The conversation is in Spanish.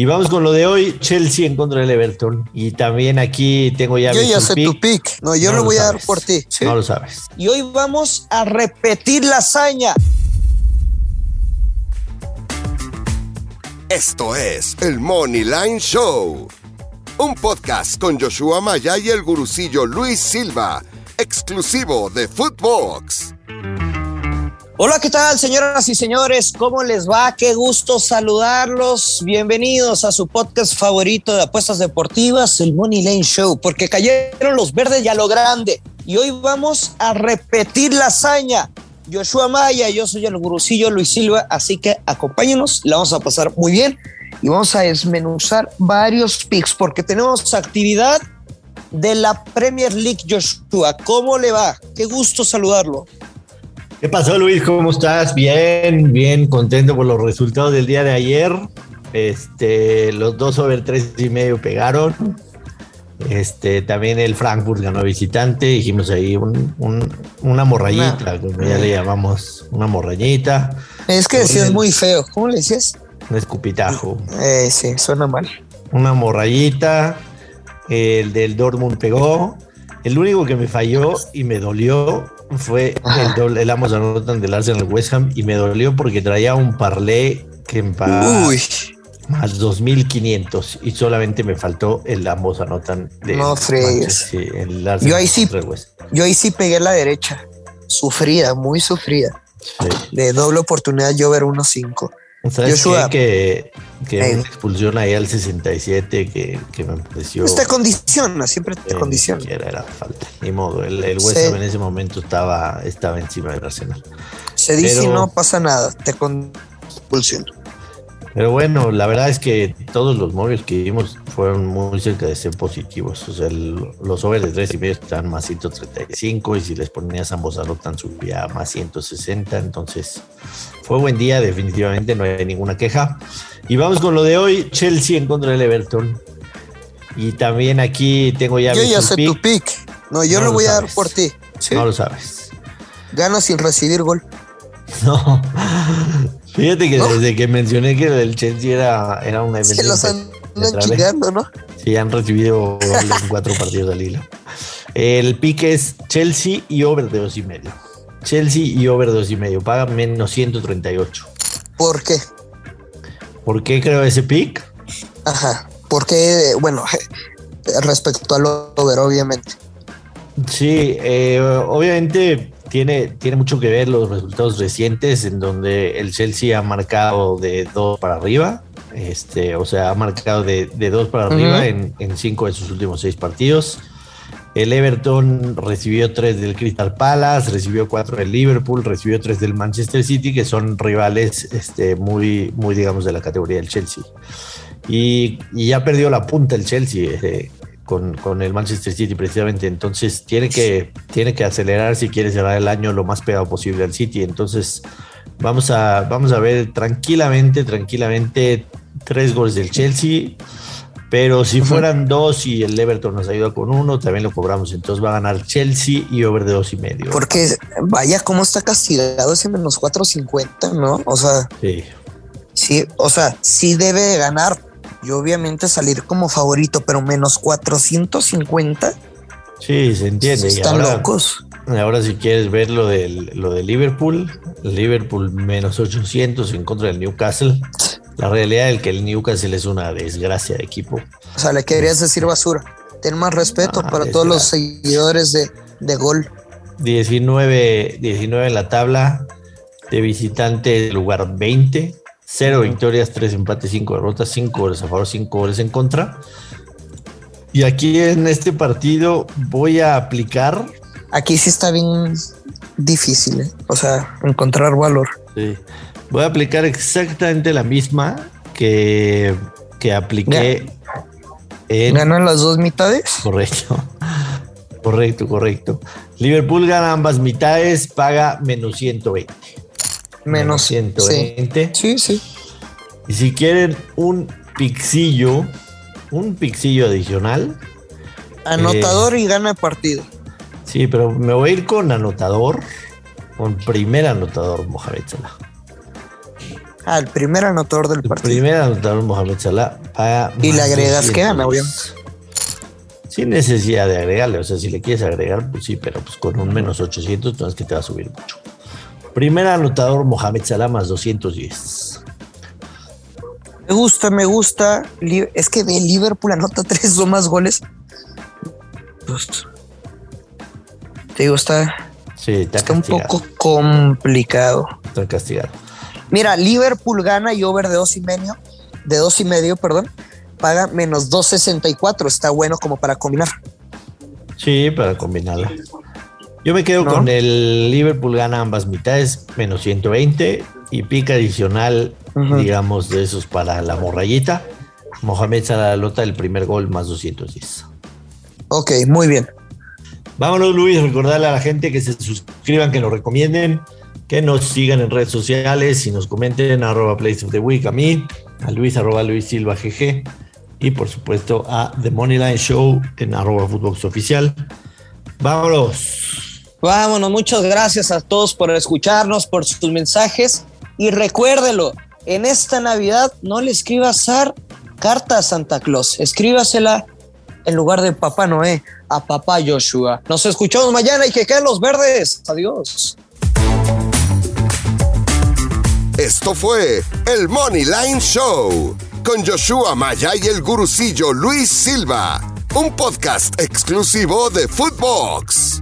Y vamos con lo de hoy, Chelsea en contra del Everton. Y también aquí tengo ya... Yo ya sé tu pick. No, yo No lo lo voy a dar por ti. ¿sí? No lo sabes. Y hoy vamos a repetir la hazaña. Esto es el Money Line Show, un podcast con Joshua Maya y el gurucillo Luis Silva, exclusivo de Footbox. Hola, ¿qué tal, señoras y señores? ¿Cómo les va? Qué gusto saludarlos. Bienvenidos a su podcast favorito de apuestas deportivas, el Money Lane Show, porque cayeron los verdes y a lo grande. Y hoy vamos a repetir la hazaña. Joshua Maya, yo soy el gurucillo Luis Silva, así que acompáñenos, la vamos a pasar muy bien y vamos a desmenuzar varios picks porque tenemos actividad de la Premier League Joshua. ¿Cómo le va? Qué gusto saludarlo. ¿Qué pasó, Luis? ¿Cómo estás? Bien, bien, contento por los resultados del día de ayer. Este, los dos sobre tres y medio pegaron. Este, también el Frankfurt ganó visitante. Dijimos ahí un- un- una morrayita, como ya le llamamos, una morrayita, Es que decías muy feo. ¿Cómo le decías? un escupitajo, Eh, sí, suena mal. una morrayita. El del Dortmund pegó. El único que me falló y me dolió fue el, doble, el ambos anotan del Arsenal West Ham y me dolió porque traía un parlé que en pagaba Uy, más 2500 y solamente me faltó el ambos anotan de No fregues. Sí, Yo ahí sí- yo ahí sí pegué la derecha. Sufrida, muy sufrida. Sí. De doble oportunidad yo ver 1-5. ¿Sabes Joshua. qué? Que, que Ey. una expulsión ahí al 67 que, que me pareció Te condiciona, siempre te eh, condiciona. era falta. Ni modo, el, el West. Ham en ese momento estaba, estaba encima del Arsenal. Se dice pero- no pasa nada, te condiciona. Pero bueno, la verdad es que todos los móviles que vimos fueron muy cerca de ser positivos. O sea, el- los over de 3 y medio están más 135 y si les ponías ambos anotan subía a más 160. Entonces, fue buen día, definitivamente, no hay ninguna queja. Y vamos con lo de hoy, Chelsea en contra del Everton. Y también aquí tengo ya Yo ya sé pick. tu pick. No, yo No lo lo voy a dar por ti. ¿sí? No lo sabes. Gana sin recibir gol. No. Fíjate que ¿No? desde que mencioné que el Chelsea era, era un evento. Se los andan chingando, ¿no? Sí, han recibido cuatro partidos al hilo. El pique es Chelsea y over de dos y medio. Chelsea y over de dos y medio. Paga menos 138. ¿Por qué? ¿Por qué creo ese pick? Ajá. Porque, bueno, respecto al over, obviamente. Sí, eh, obviamente tiene, tiene mucho que ver los resultados recientes en donde el Chelsea ha marcado de dos para arriba. Este, o sea, ha marcado de, de dos para arriba en, en cinco de sus últimos seis partidos. El Everton recibió tres del Crystal Palace, recibió cuatro del Liverpool, recibió tres del Manchester City, que son rivales este, muy, muy, digamos, de la categoría del Chelsea. Y, y ya perdió la punta el Chelsea eh, con, con el Manchester City precisamente. Entonces tiene que, tiene que acelerar si quiere cerrar el año lo más pegado posible al City. Entonces vamos a, vamos a ver tranquilamente, tranquilamente tres goles del Chelsea. Pero si fueran dos y el Everton nos ayuda con uno, también lo cobramos. Entonces va a ganar Chelsea y over de dos y medio. Porque vaya cómo está castigado ese menos 450, ¿no? O sea, Sí. sí, o sea, sí debe de ganar. Y obviamente salir como favorito, pero menos 450 Sí, se entiende. Están ahora, locos. ahora si quieres ver lo del, lo de Liverpool, Liverpool menos 800 en contra del Newcastle. La realidad es que el Newcastle es una desgracia de equipo. O sea, le querías decir basura. Ten más respeto Ah, para todos los seguidores de, de gol. 19, 19 en la tabla, de visitante lugar 20, 0 victorias, 3 empates, 5 derrotas, 5 goles a favor, 5 goles en contra. Y aquí en este partido voy a aplicar, Aquí sí está bien difícil, ¿eh? o sea, encontrar valor. sí, voy a aplicar exactamente la misma que, que apliqué en... Ganan las dos mitades. Correcto. Correcto, correcto. Liverpool gana ambas mitades, paga menos 120. Menos 120. Sí, sí. Y si quieren un pixillo, un pixillo adicional, Anotador y gana partido. sí, pero me voy a ir con anotador, con primer anotador, Mohamed Salah. Ah, el primer anotador del El partido. primer anotador Mohamed Salah paga. Y le agregas que 210. gana, obviamente. Sin necesidad de agregarle, o sea, si le quieres agregar, pues sí, pero pues con un menos 800 no es que te va a subir mucho. Primer anotador Mohamed Salah más 210. Me gusta, me gusta. Es que de Liverpool anota tres o más goles. Pues, te digo, está, Sí, está, está un poco complicado. Está castigado. Mira, Liverpool gana y over de dos y medio, de dos y medio, perdón, paga menos 2.64. Está bueno como para combinar. Sí, para combinarla. Yo me quedo ¿No? con el Liverpool gana ambas mitades, menos 120 y pica adicional, digamos, de esos para la morrayita. Mohamed Salah el primer gol más 210. Ok, muy bien. Vámonos, Luis, recordarle a la gente que se suscriban, que nos recomienden, que nos sigan en redes sociales y nos comenten arroba Place of the Week a mí, a Luis arroba Luis Silva GG y por supuesto a The Moneyline Show en arroba Footbox Oficial. Vámonos. Vámonos, muchas gracias a todos por escucharnos, por sus mensajes y recuérdelo, en esta Navidad no le escriba Sar carta a Santa Claus, escríbasela en lugar de Papá Noé a Papá Joshua. Nos escuchamos mañana y que queden los verdes. Adiós. Esto fue el Money Line Show con Joshua Maya y el gurucillo Luis Silva, un podcast exclusivo de Footbox.